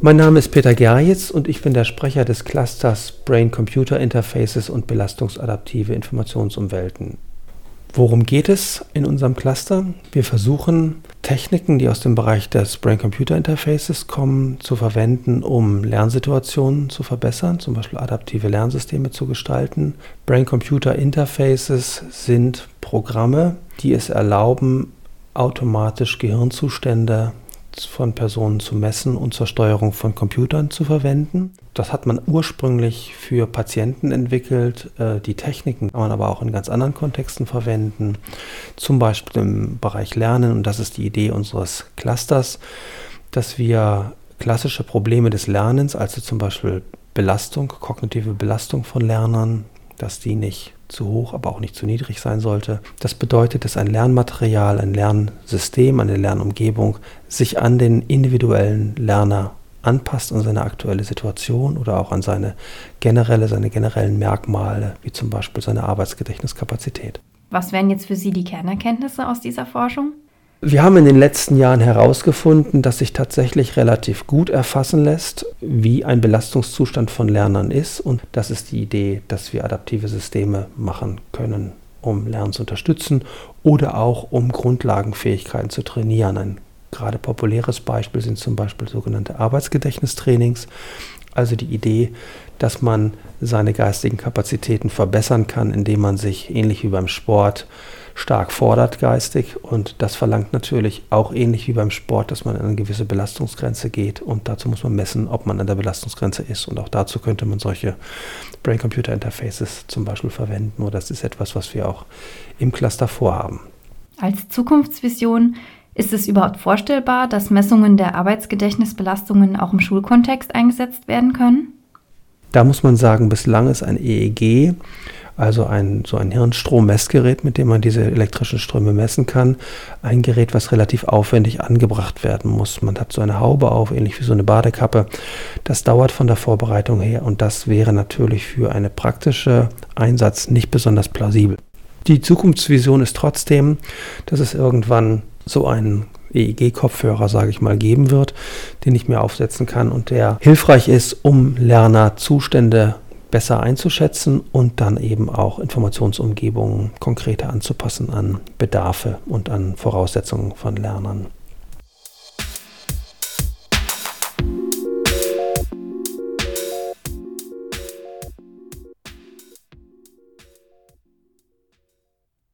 Mein Name ist Peter Gerjitz und ich bin der Sprecher des Clusters Brain-Computer Interfaces und belastungsadaptive Informationsumwelten. Worum geht es in unserem Cluster? Wir versuchen Techniken, die aus dem Bereich des Brain-Computer Interfaces kommen, zu verwenden, um Lernsituationen zu verbessern, zum Beispiel adaptive Lernsysteme zu gestalten. Brain-Computer Interfaces sind Programme, die es erlauben, automatisch Gehirnzustände von Personen zu messen und zur Steuerung von Computern zu verwenden. Das hat man ursprünglich für Patienten entwickelt. Äh, die Techniken kann man aber auch in ganz anderen Kontexten verwenden, zum Beispiel im Bereich Lernen. Und das ist die Idee unseres Clusters, dass wir klassische Probleme des Lernens, also zum Beispiel Belastung, kognitive Belastung von Lernern, dass die nicht zu hoch, aber auch nicht zu niedrig sein sollte. Das bedeutet, dass ein Lernmaterial, ein Lernsystem, eine Lernumgebung sich an den individuellen Lerner anpasst, an seine aktuelle Situation oder auch an seine generelle, seine generellen Merkmale, wie zum Beispiel seine Arbeitsgedächtniskapazität. Was wären jetzt für Sie die Kernerkenntnisse aus dieser Forschung? Wir haben in den letzten Jahren herausgefunden, dass sich tatsächlich relativ gut erfassen lässt, wie ein Belastungszustand von Lernern ist. Und das ist die Idee, dass wir adaptive Systeme machen können, um Lernen zu unterstützen oder auch um Grundlagenfähigkeiten zu trainieren. Ein gerade populäres Beispiel sind zum Beispiel sogenannte Arbeitsgedächtnistrainings. Also die Idee, dass man seine geistigen Kapazitäten verbessern kann, indem man sich ähnlich wie beim Sport stark fordert geistig. Und das verlangt natürlich auch ähnlich wie beim Sport, dass man an eine gewisse Belastungsgrenze geht. Und dazu muss man messen, ob man an der Belastungsgrenze ist. Und auch dazu könnte man solche Brain-Computer-Interfaces zum Beispiel verwenden. Oder das ist etwas, was wir auch im Cluster vorhaben. Als Zukunftsvision ist es überhaupt vorstellbar, dass Messungen der Arbeitsgedächtnisbelastungen auch im Schulkontext eingesetzt werden können? Da muss man sagen, bislang ist ein EEG also ein, so ein Hirnstrommessgerät, mit dem man diese elektrischen Ströme messen kann. Ein Gerät, was relativ aufwendig angebracht werden muss. Man hat so eine Haube auf, ähnlich wie so eine Badekappe. Das dauert von der Vorbereitung her und das wäre natürlich für eine praktische Einsatz nicht besonders plausibel. Die Zukunftsvision ist trotzdem, dass es irgendwann so einen EEG-Kopfhörer, sage ich mal, geben wird, den ich mir aufsetzen kann und der hilfreich ist, um Lerner Zustände besser einzuschätzen und dann eben auch Informationsumgebungen konkreter anzupassen an Bedarfe und an Voraussetzungen von Lernern.